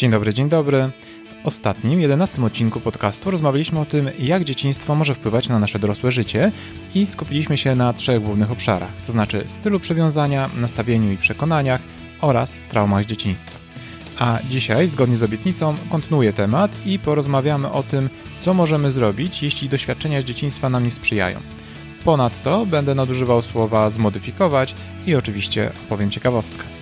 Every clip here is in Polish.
Dzień dobry, dzień dobry. W ostatnim, jedenastym odcinku podcastu rozmawialiśmy o tym, jak dzieciństwo może wpływać na nasze dorosłe życie i skupiliśmy się na trzech głównych obszarach, to znaczy stylu przywiązania, nastawieniu i przekonaniach oraz traumach dzieciństwa. A dzisiaj, zgodnie z obietnicą, kontynuuję temat i porozmawiamy o tym, co możemy zrobić, jeśli doświadczenia z dzieciństwa nam nie sprzyjają. Ponadto będę nadużywał słowa zmodyfikować i oczywiście opowiem ciekawostkę.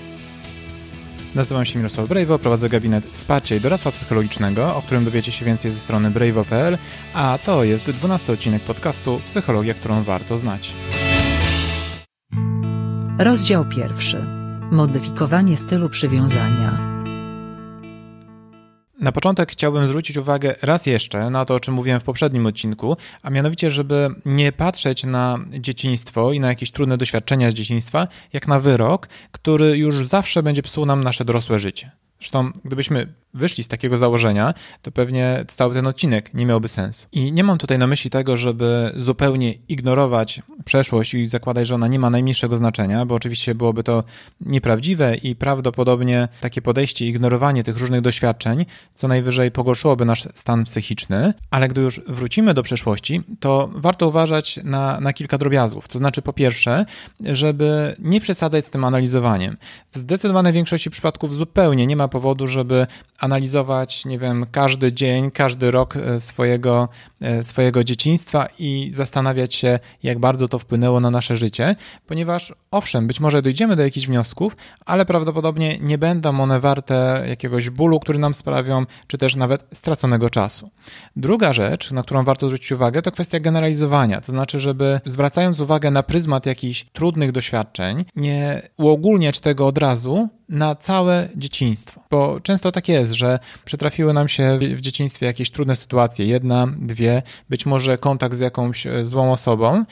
Nazywam się Mirosław Brejwo, prowadzę gabinet wsparcia i doradztwa psychologicznego, o którym dowiecie się więcej ze strony brejwo.pl, a to jest 12 odcinek podcastu Psychologia, którą warto znać. Rozdział pierwszy. Modyfikowanie stylu przywiązania. Na początek chciałbym zwrócić uwagę raz jeszcze na to, o czym mówiłem w poprzednim odcinku, a mianowicie, żeby nie patrzeć na dzieciństwo i na jakieś trudne doświadczenia z dzieciństwa, jak na wyrok, który już zawsze będzie psuł nam nasze dorosłe życie. Zresztą, gdybyśmy wyszli z takiego założenia, to pewnie cały ten odcinek nie miałby sensu. I nie mam tutaj na myśli tego, żeby zupełnie ignorować przeszłość i zakładać, że ona nie ma najmniejszego znaczenia, bo oczywiście byłoby to nieprawdziwe i prawdopodobnie takie podejście, ignorowanie tych różnych doświadczeń co najwyżej pogorszyłoby nasz stan psychiczny. Ale gdy już wrócimy do przeszłości, to warto uważać na, na kilka drobiazgów. To znaczy, po pierwsze, żeby nie przesadzać z tym analizowaniem. W zdecydowanej większości przypadków zupełnie nie ma powodu, żeby analizować, nie wiem, każdy dzień, każdy rok e, swojego, e, swojego dzieciństwa i zastanawiać się, jak bardzo to wpłynęło na nasze życie, ponieważ owszem, być może dojdziemy do jakichś wniosków, ale prawdopodobnie nie będą one warte jakiegoś bólu, który nam sprawią, czy też nawet straconego czasu. Druga rzecz, na którą warto zwrócić uwagę, to kwestia generalizowania, to znaczy, żeby zwracając uwagę na pryzmat jakichś trudnych doświadczeń, nie uogólniać tego od razu, na całe dzieciństwo. Bo często tak jest, że przytrafiły nam się w dzieciństwie jakieś trudne sytuacje, jedna, dwie, być może kontakt z jakąś e, złą osobą,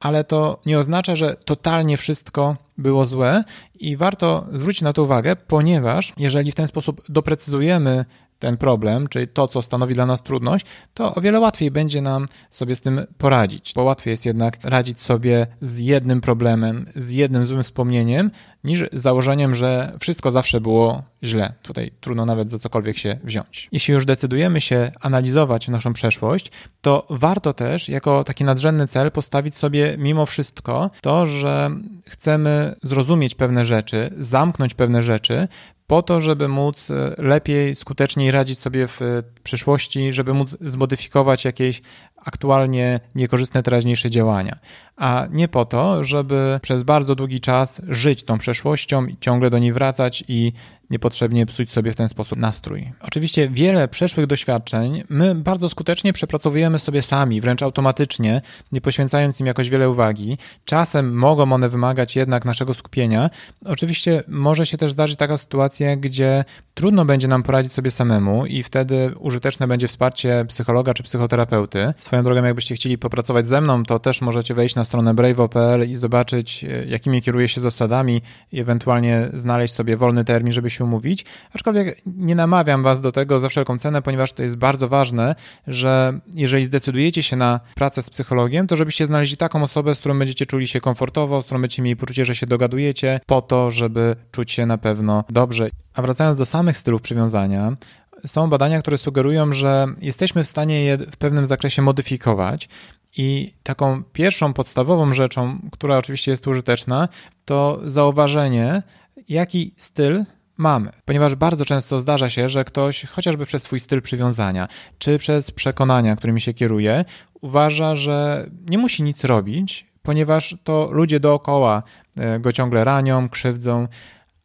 ale to nie oznacza, że totalnie wszystko było złe i warto zwrócić na to uwagę, ponieważ jeżeli w ten sposób doprecyzujemy ten problem, czyli to, co stanowi dla nas trudność, to o wiele łatwiej będzie nam sobie z tym poradzić. Bo łatwiej jest jednak radzić sobie z jednym problemem, z jednym złym wspomnieniem, niż założeniem, że wszystko zawsze było źle. Tutaj trudno nawet za cokolwiek się wziąć. Jeśli już decydujemy się analizować naszą przeszłość, to warto też jako taki nadrzędny cel postawić sobie mimo wszystko to, że chcemy zrozumieć pewne rzeczy, zamknąć pewne rzeczy, po to, żeby móc e, lepiej, skuteczniej radzić sobie w przyszłości, żeby móc zmodyfikować jakieś aktualnie niekorzystne teraźniejsze działania, a nie po to, żeby przez bardzo długi czas żyć tą przeszłością i ciągle do niej wracać i niepotrzebnie psuć sobie w ten sposób nastrój. Oczywiście wiele przeszłych doświadczeń my bardzo skutecznie przepracowujemy sobie sami, wręcz automatycznie, nie poświęcając im jakoś wiele uwagi. Czasem mogą one wymagać jednak naszego skupienia. Oczywiście może się też zdarzyć taka sytuacja, gdzie trudno będzie nam poradzić sobie samemu i wtedy użyteczne będzie wsparcie psychologa czy psychoterapeuty. Swoją drogą, jakbyście chcieli popracować ze mną, to też możecie wejść na stronę brave.pl i zobaczyć, e, jakimi kieruję się zasadami i ewentualnie znaleźć sobie wolny termin, żeby się umówić. Aczkolwiek nie namawiam Was do tego za wszelką cenę, ponieważ to jest bardzo ważne, że jeżeli zdecydujecie się na pracę z psychologiem, to żebyście znaleźli taką osobę, z którą będziecie czuli się komfortowo, z którą będziecie mieli poczucie, że się dogadujecie, po to, żeby czuć się na pewno dobrze. A wracając do samych stylów przywiązania, są badania, które sugerują, że jesteśmy w stanie je w pewnym zakresie modyfikować. I taką pierwszą podstawową rzeczą, która oczywiście jest użyteczna, to zauważenie, jaki styl mamy. Ponieważ bardzo często zdarza się, że ktoś, chociażby przez swój styl przywiązania, czy przez przekonania, którymi się kieruje, uważa, że nie musi nic robić, ponieważ to ludzie dookoła e, go ciągle ranią, krzywdzą,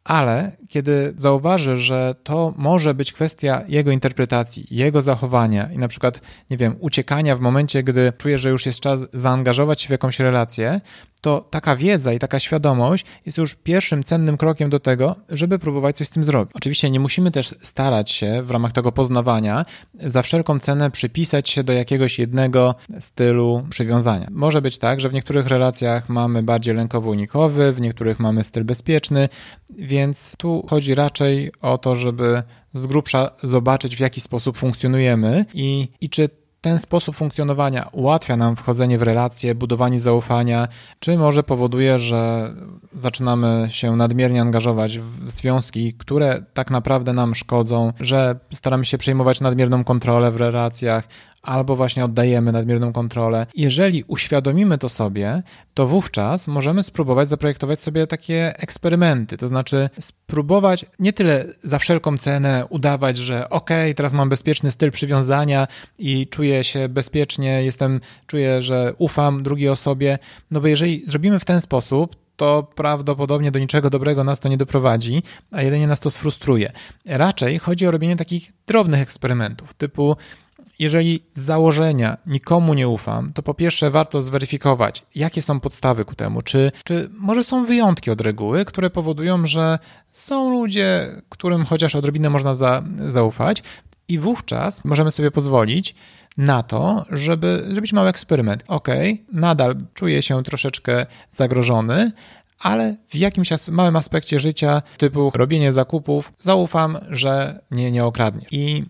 ale kiedy zauważy, że to może być kwestia jego interpretacji, jego zachowania i na przykład, nie wiem, uciekania w momencie, gdy czuje, że już jest czas zaangażować się w jakąś relację, to taka wiedza i taka świadomość jest już pierwszym cennym krokiem do tego, żeby próbować coś z tym zrobić. Oczywiście nie musimy też starać się w ramach tego poznawania za wszelką cenę przypisać się do jakiegoś jednego stylu przywiązania. Może być tak, że w niektórych relacjach mamy bardziej lękowo-unikowy, w niektórych mamy styl bezpieczny, więc tu chodzi raczej o to, żeby z grubsza zobaczyć, w jaki sposób funkcjonujemy i, i czy ten sposób funkcjonowania ułatwia nam wchodzenie w relacje, budowanie zaufania, czy może powoduje, że zaczynamy się nadmiernie angażować w związki, które tak naprawdę nam szkodzą, że staramy się przejmować nadmierną kontrolę w relacjach, albo właśnie oddajemy nadmierną kontrolę. Jeżeli uświadomimy to sobie, to wówczas możemy spróbować zaprojektować sobie takie eksperymenty, to znaczy spróbować nie tyle za wszelką cenę udawać, że ok, teraz mam bezpieczny styl przywiązania i czuję się bezpiecznie, jestem, czuję, że ufam drugiej osobie, no bo jeżeli zrobimy w ten sposób, to prawdopodobnie do niczego dobrego nas to nie doprowadzi, a jedynie nas to sfrustruje. Raczej chodzi o robienie takich drobnych eksperymentów, typu jeżeli z założenia nikomu nie ufam, to po pierwsze warto zweryfikować, jakie są podstawy ku temu, czy, czy może są wyjątki od reguły, które powodują, że są ludzie, którym chociaż odrobinę można za, zaufać, i wówczas możemy sobie pozwolić na to, żeby zrobić mały eksperyment. Ok, nadal czuję się troszeczkę zagrożony, ale w jakimś małym aspekcie życia, typu robienie zakupów, zaufam, że mnie nie okradnie. I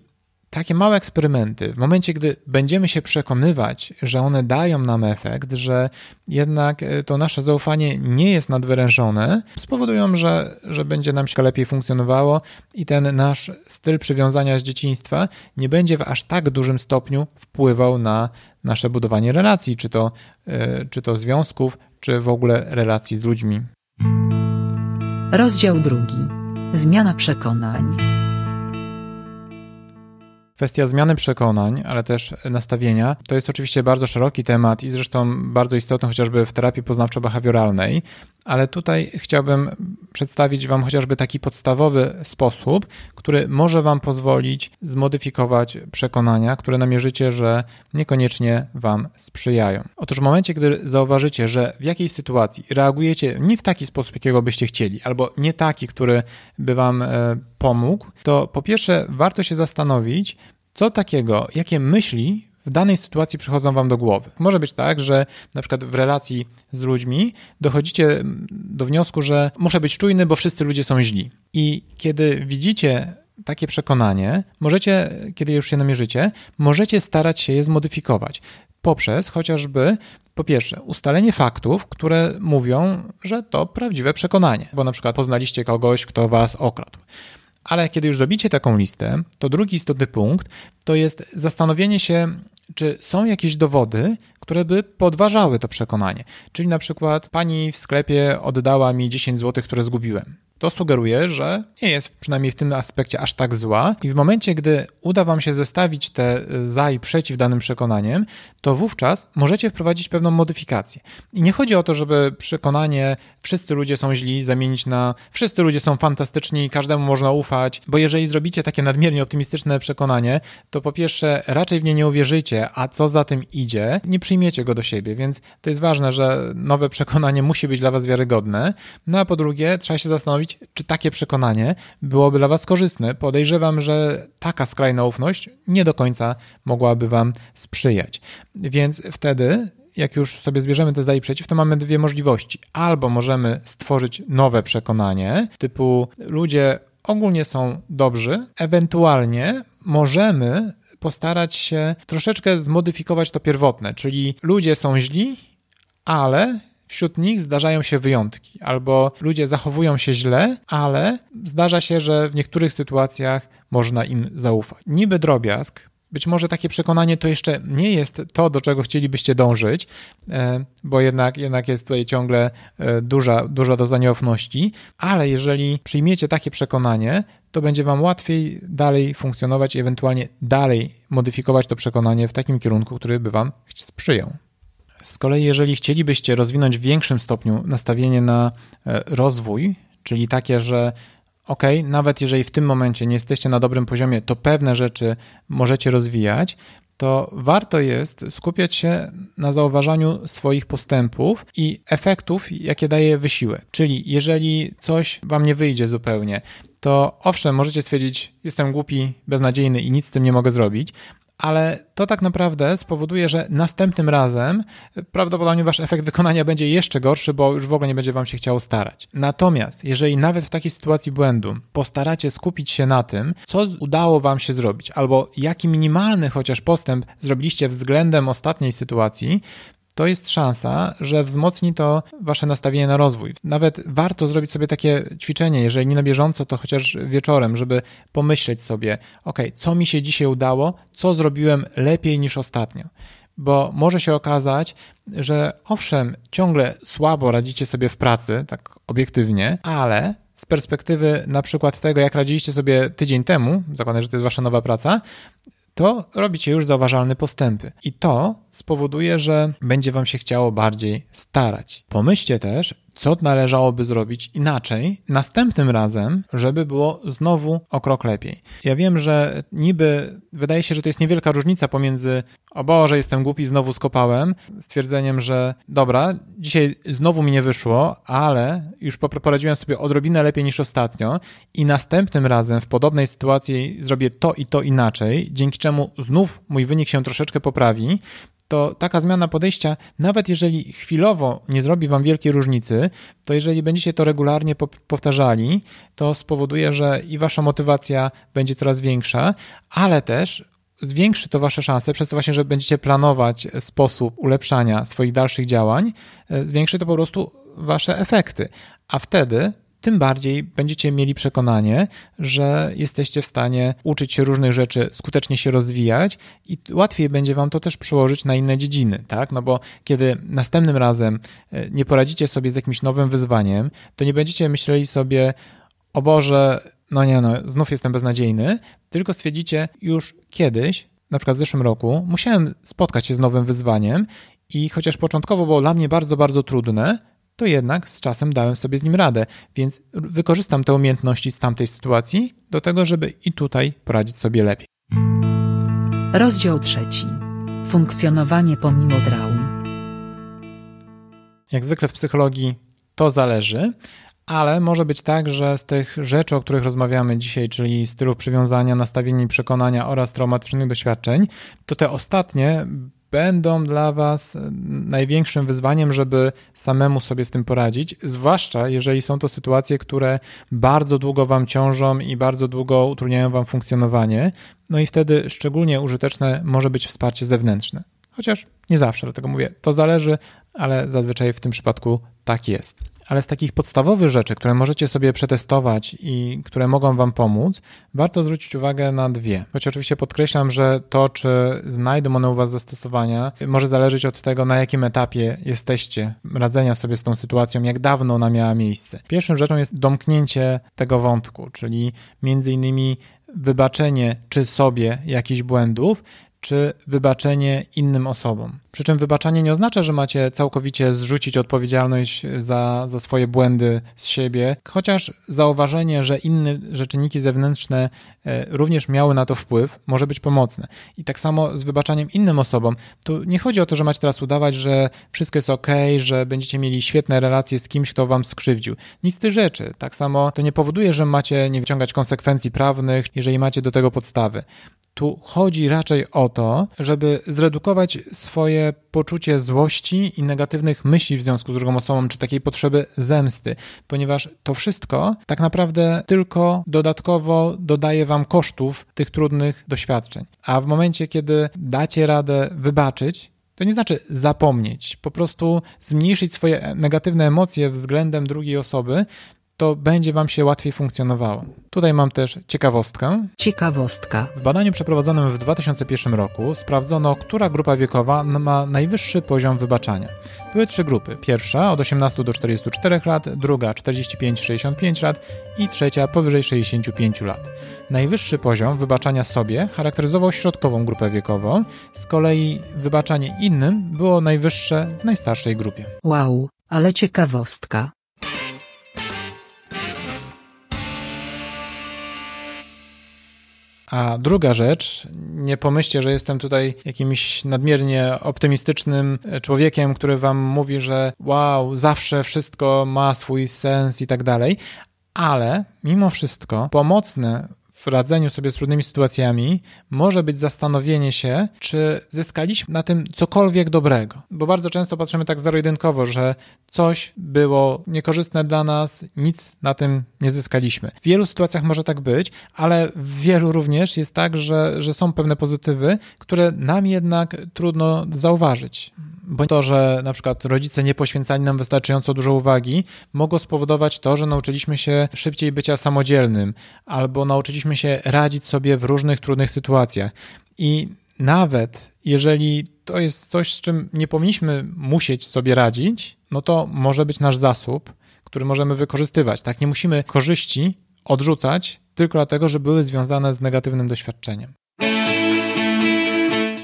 takie małe eksperymenty, w momencie, gdy będziemy się przekonywać, że one dają nam efekt, że jednak e, to nasze zaufanie nie jest nadwyrężone, spowodują, że, że będzie nam się lepiej funkcjonowało i ten nasz styl przywiązania z dzieciństwa nie będzie w aż tak dużym stopniu wpływał na nasze budowanie relacji, czy to, e, czy to związków, czy w ogóle relacji z ludźmi. Rozdział drugi. Zmiana przekonań. Kwestia zmiany przekonań, ale też nastawienia, to jest oczywiście bardzo szeroki temat i zresztą bardzo istotny chociażby w terapii poznawczo-behawioralnej, ale tutaj chciałbym przedstawić Wam chociażby taki podstawowy sposób, który może Wam pozwolić zmodyfikować przekonania, które namierzycie, że niekoniecznie Wam sprzyjają. Otóż w momencie, gdy zauważycie, że w jakiejś sytuacji reagujecie nie w taki sposób, jakiego byście chcieli, albo nie taki, który by Wam e, pomógł, to po pierwsze warto się zastanowić, co takiego, jakie myśli w danej sytuacji przychodzą wam do głowy. Może być tak, że na przykład w relacji z ludźmi dochodzicie do wniosku, że muszę być czujny, bo wszyscy ludzie są źli. I kiedy widzicie takie przekonanie, możecie, kiedy już się namierzycie, możecie starać się je zmodyfikować poprzez chociażby po pierwsze, ustalenie faktów, które mówią, że to prawdziwe przekonanie, bo na przykład poznaliście kogoś, kto was okradł. Ale kiedy już zrobicie taką listę, to drugi istotny punkt to jest zastanowienie się, czy są jakieś dowody, które by podważały to przekonanie. Czyli na przykład pani w sklepie oddała mi 10 zł, które zgubiłem to sugeruje, że nie jest przynajmniej w tym aspekcie aż tak zła. I w momencie, gdy uda Wam się zestawić te za i przeciw danym przekonaniem, to wówczas możecie wprowadzić pewną modyfikację. I nie chodzi o to, żeby przekonanie wszyscy ludzie są źli zamienić na wszyscy ludzie są fantastyczni każdemu można ufać, bo jeżeli zrobicie takie nadmiernie optymistyczne przekonanie, to po pierwsze raczej w nie nie uwierzycie, a co za tym idzie, nie przyjmiecie go do siebie, więc to jest ważne, że nowe przekonanie musi być dla Was wiarygodne. No a po drugie, trzeba się zastanowić, czy takie przekonanie byłoby dla Was korzystne. Podejrzewam, że taka skrajna ufność nie do końca mogłaby Wam sprzyjać. Więc wtedy jak już sobie zbierzemy te za i przeciw, to mamy dwie możliwości. Albo możemy stworzyć nowe przekonanie, typu ludzie ogólnie są dobrzy, ewentualnie możemy postarać się troszeczkę zmodyfikować to pierwotne, czyli ludzie są źli, ale wśród nich zdarzają się wyjątki, albo ludzie zachowują się źle, ale zdarza się, że w niektórych sytuacjach można im zaufać. Niby drobiazg, być może takie przekonanie to jeszcze nie jest to, do czego chcielibyście dążyć, e, bo jednak, jednak jest tutaj ciągle e, duża, duża doza nieufności, ale jeżeli przyjmiecie takie przekonanie, to będzie Wam łatwiej dalej funkcjonować i ewentualnie dalej modyfikować to przekonanie w takim kierunku, który by Wam sprzyjał. Z kolei, jeżeli chcielibyście rozwinąć w większym stopniu nastawienie na e, rozwój, czyli takie, że ok, nawet jeżeli w tym momencie nie jesteście na dobrym poziomie, to pewne rzeczy możecie rozwijać, to warto jest skupiać się na zauważaniu swoich postępów i efektów, jakie daje wysiłek. Czyli jeżeli coś wam nie wyjdzie zupełnie, to owszem, możecie stwierdzić, jestem głupi, beznadziejny i nic z tym nie mogę zrobić, ale to tak naprawdę spowoduje, że następnym razem prawdopodobnie wasz efekt wykonania będzie jeszcze gorszy, bo już w ogóle nie będzie wam się chciało starać. Natomiast jeżeli nawet w takiej sytuacji błędu postaracie skupić się na tym, co udało wam się zrobić, albo jaki minimalny chociaż postęp zrobiliście względem ostatniej sytuacji, to jest szansa, że wzmocni to wasze nastawienie na rozwój. Nawet warto zrobić sobie takie ćwiczenie, jeżeli nie na bieżąco, to chociaż wieczorem, żeby pomyśleć sobie, ok, co mi się dzisiaj udało, co zrobiłem lepiej niż ostatnio. Bo może się okazać, że owszem, ciągle słabo radzicie sobie w pracy, tak obiektywnie, ale z perspektywy na przykład tego, jak radziliście sobie tydzień temu, zakładam, że to jest wasza nowa praca, to robicie już zauważalne postępy. I to spowoduje, że będzie Wam się chciało bardziej starać. Pomyślcie też, co należałoby zrobić inaczej następnym razem, żeby było znowu o krok lepiej. Ja wiem, że niby wydaje się, że to jest niewielka różnica pomiędzy o Boże, jestem głupi, znowu skopałem, stwierdzeniem, że dobra, dzisiaj znowu mi nie wyszło, ale już poradziłem sobie odrobinę lepiej niż ostatnio i następnym razem w podobnej sytuacji zrobię to i to inaczej, dzięki czemu znów mój wynik się troszeczkę poprawi, to taka zmiana podejścia, nawet jeżeli chwilowo nie zrobi Wam wielkiej różnicy, to jeżeli będziecie to regularnie powtarzali, to spowoduje, że i Wasza motywacja będzie coraz większa, ale też zwiększy to Wasze szanse, przez to właśnie, że będziecie planować sposób ulepszania swoich dalszych działań, e, zwiększy to po prostu Wasze efekty. A wtedy tym bardziej będziecie mieli przekonanie, że jesteście w stanie uczyć się różnych rzeczy, skutecznie się rozwijać i łatwiej będzie wam to też przełożyć na inne dziedziny, tak? No bo kiedy następnym razem e, nie poradzicie sobie z jakimś nowym wyzwaniem, to nie będziecie myśleli sobie, o Boże, no nie, no, znów jestem beznadziejny, tylko stwierdzicie już kiedyś, na przykład w zeszłym roku, musiałem spotkać się z nowym wyzwaniem i chociaż początkowo było dla mnie bardzo, bardzo trudne, to jednak z czasem dałem sobie z nim radę, więc wykorzystam te umiejętności z tamtej sytuacji do tego, żeby i tutaj poradzić sobie lepiej. Rozdział trzeci. Funkcjonowanie pomimo traum. Jak zwykle w psychologii to zależy, ale może być tak, że z tych rzeczy, o których rozmawiamy dzisiaj, czyli stylu przywiązania, nastawienia i przekonania oraz traumatycznych doświadczeń, to te ostatnie będą dla Was największym wyzwaniem, żeby samemu sobie z tym poradzić, zwłaszcza jeżeli są to sytuacje, które bardzo długo Wam ciążą i bardzo długo utrudniają Wam funkcjonowanie. No i wtedy szczególnie użyteczne może być wsparcie zewnętrzne. Chociaż nie zawsze, dlatego mówię, to zależy, ale zazwyczaj w tym przypadku tak jest ale z takich podstawowych rzeczy, które możecie sobie przetestować i które mogą Wam pomóc, warto zwrócić uwagę na dwie. Choć oczywiście podkreślam, że to, czy znajdą one u Was zastosowania, może zależeć od tego, na jakim etapie jesteście radzenia sobie z tą sytuacją, jak dawno ona miała miejsce. Pierwszą rzeczą jest domknięcie tego wątku, czyli między innymi wybaczenie czy sobie jakichś błędów, czy wybaczenie innym osobom. Przy czym wybaczanie nie oznacza, że macie całkowicie zrzucić odpowiedzialność za, za swoje błędy z siebie, chociaż zauważenie, że inne, że czynniki zewnętrzne e, również miały na to wpływ, może być pomocne. I tak samo z wybaczaniem innym osobom. Tu nie chodzi o to, że macie teraz udawać, że wszystko jest ok, że będziecie mieli świetne relacje z kimś, kto wam skrzywdził. Nic z tych rzeczy. Tak samo to nie powoduje, że macie nie wyciągać konsekwencji prawnych, jeżeli macie do tego podstawy. Tu chodzi raczej o to, żeby zredukować swoje poczucie złości i negatywnych myśli w związku z drugą osobą, czy takiej potrzeby zemsty, ponieważ to wszystko tak naprawdę tylko dodatkowo dodaje wam kosztów tych trudnych doświadczeń. A w momencie, kiedy dacie radę wybaczyć, to nie znaczy zapomnieć, po prostu zmniejszyć swoje negatywne emocje względem drugiej osoby, to będzie Wam się łatwiej funkcjonowało. Tutaj mam też ciekawostkę. Ciekawostka. W badaniu przeprowadzonym w 2001 roku sprawdzono, która grupa wiekowa ma najwyższy poziom wybaczania. Były trzy grupy. Pierwsza od 18 do 44 lat, druga 45-65 lat i trzecia powyżej 65 lat. Najwyższy poziom wybaczania sobie charakteryzował środkową grupę wiekową, z kolei wybaczanie innym było najwyższe w najstarszej grupie. Wow, ale ciekawostka. A druga rzecz, nie pomyślcie, że jestem tutaj jakimś nadmiernie optymistycznym człowiekiem, który wam mówi, że wow, zawsze wszystko ma swój sens i tak dalej, ale mimo wszystko pomocne w radzeniu sobie z trudnymi sytuacjami może być zastanowienie się, czy zyskaliśmy na tym cokolwiek dobrego. Bo bardzo często patrzymy tak zero-jedynkowo, że coś było niekorzystne dla nas, nic na tym nie zyskaliśmy. W wielu sytuacjach może tak być, ale w wielu również jest tak, że, że są pewne pozytywy, które nam jednak trudno zauważyć bo to, że na przykład rodzice nie poświęcali nam wystarczająco dużo uwagi, mogło spowodować to, że nauczyliśmy się szybciej bycia samodzielnym, albo nauczyliśmy się radzić sobie w różnych trudnych sytuacjach. I nawet jeżeli to jest coś, z czym nie powinniśmy musieć sobie radzić, no to może być nasz zasób, który możemy wykorzystywać. Tak, nie musimy korzyści odrzucać tylko dlatego, że były związane z negatywnym doświadczeniem.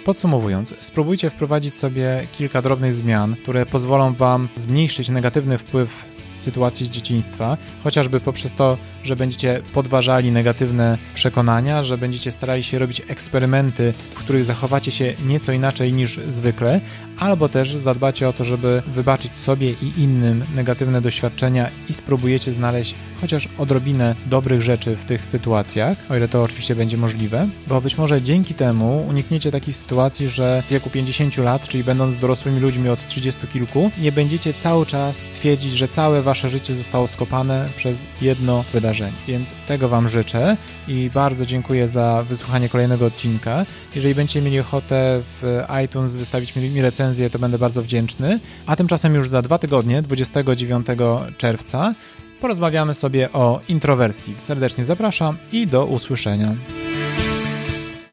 Podsumowując, spróbujcie wprowadzić sobie kilka drobnych zmian, które pozwolą Wam zmniejszyć negatywny wpływ sytuacji z dzieciństwa, chociażby poprzez to, że będziecie podważali negatywne przekonania, że będziecie starali się robić eksperymenty, w których zachowacie się nieco inaczej niż zwykle, albo też zadbacie o to, żeby wybaczyć sobie i innym negatywne doświadczenia i spróbujecie znaleźć chociaż odrobinę dobrych rzeczy w tych sytuacjach, o ile to oczywiście będzie możliwe, bo być może dzięki temu unikniecie takiej sytuacji, że w wieku 50 lat, czyli będąc dorosłymi ludźmi od 30 kilku, nie będziecie cały czas twierdzić, że całe wasze życie zostało skopane przez jedno wydarzenie. Więc tego Wam życzę i bardzo dziękuję za wysłuchanie kolejnego odcinka. Jeżeli będziecie mieli ochotę w iTunes wystawić mi recenzję, to będę bardzo wdzięczny. A tymczasem już za dwa tygodnie, 29 czerwca, porozmawiamy sobie o introwersji. Serdecznie zapraszam i do usłyszenia.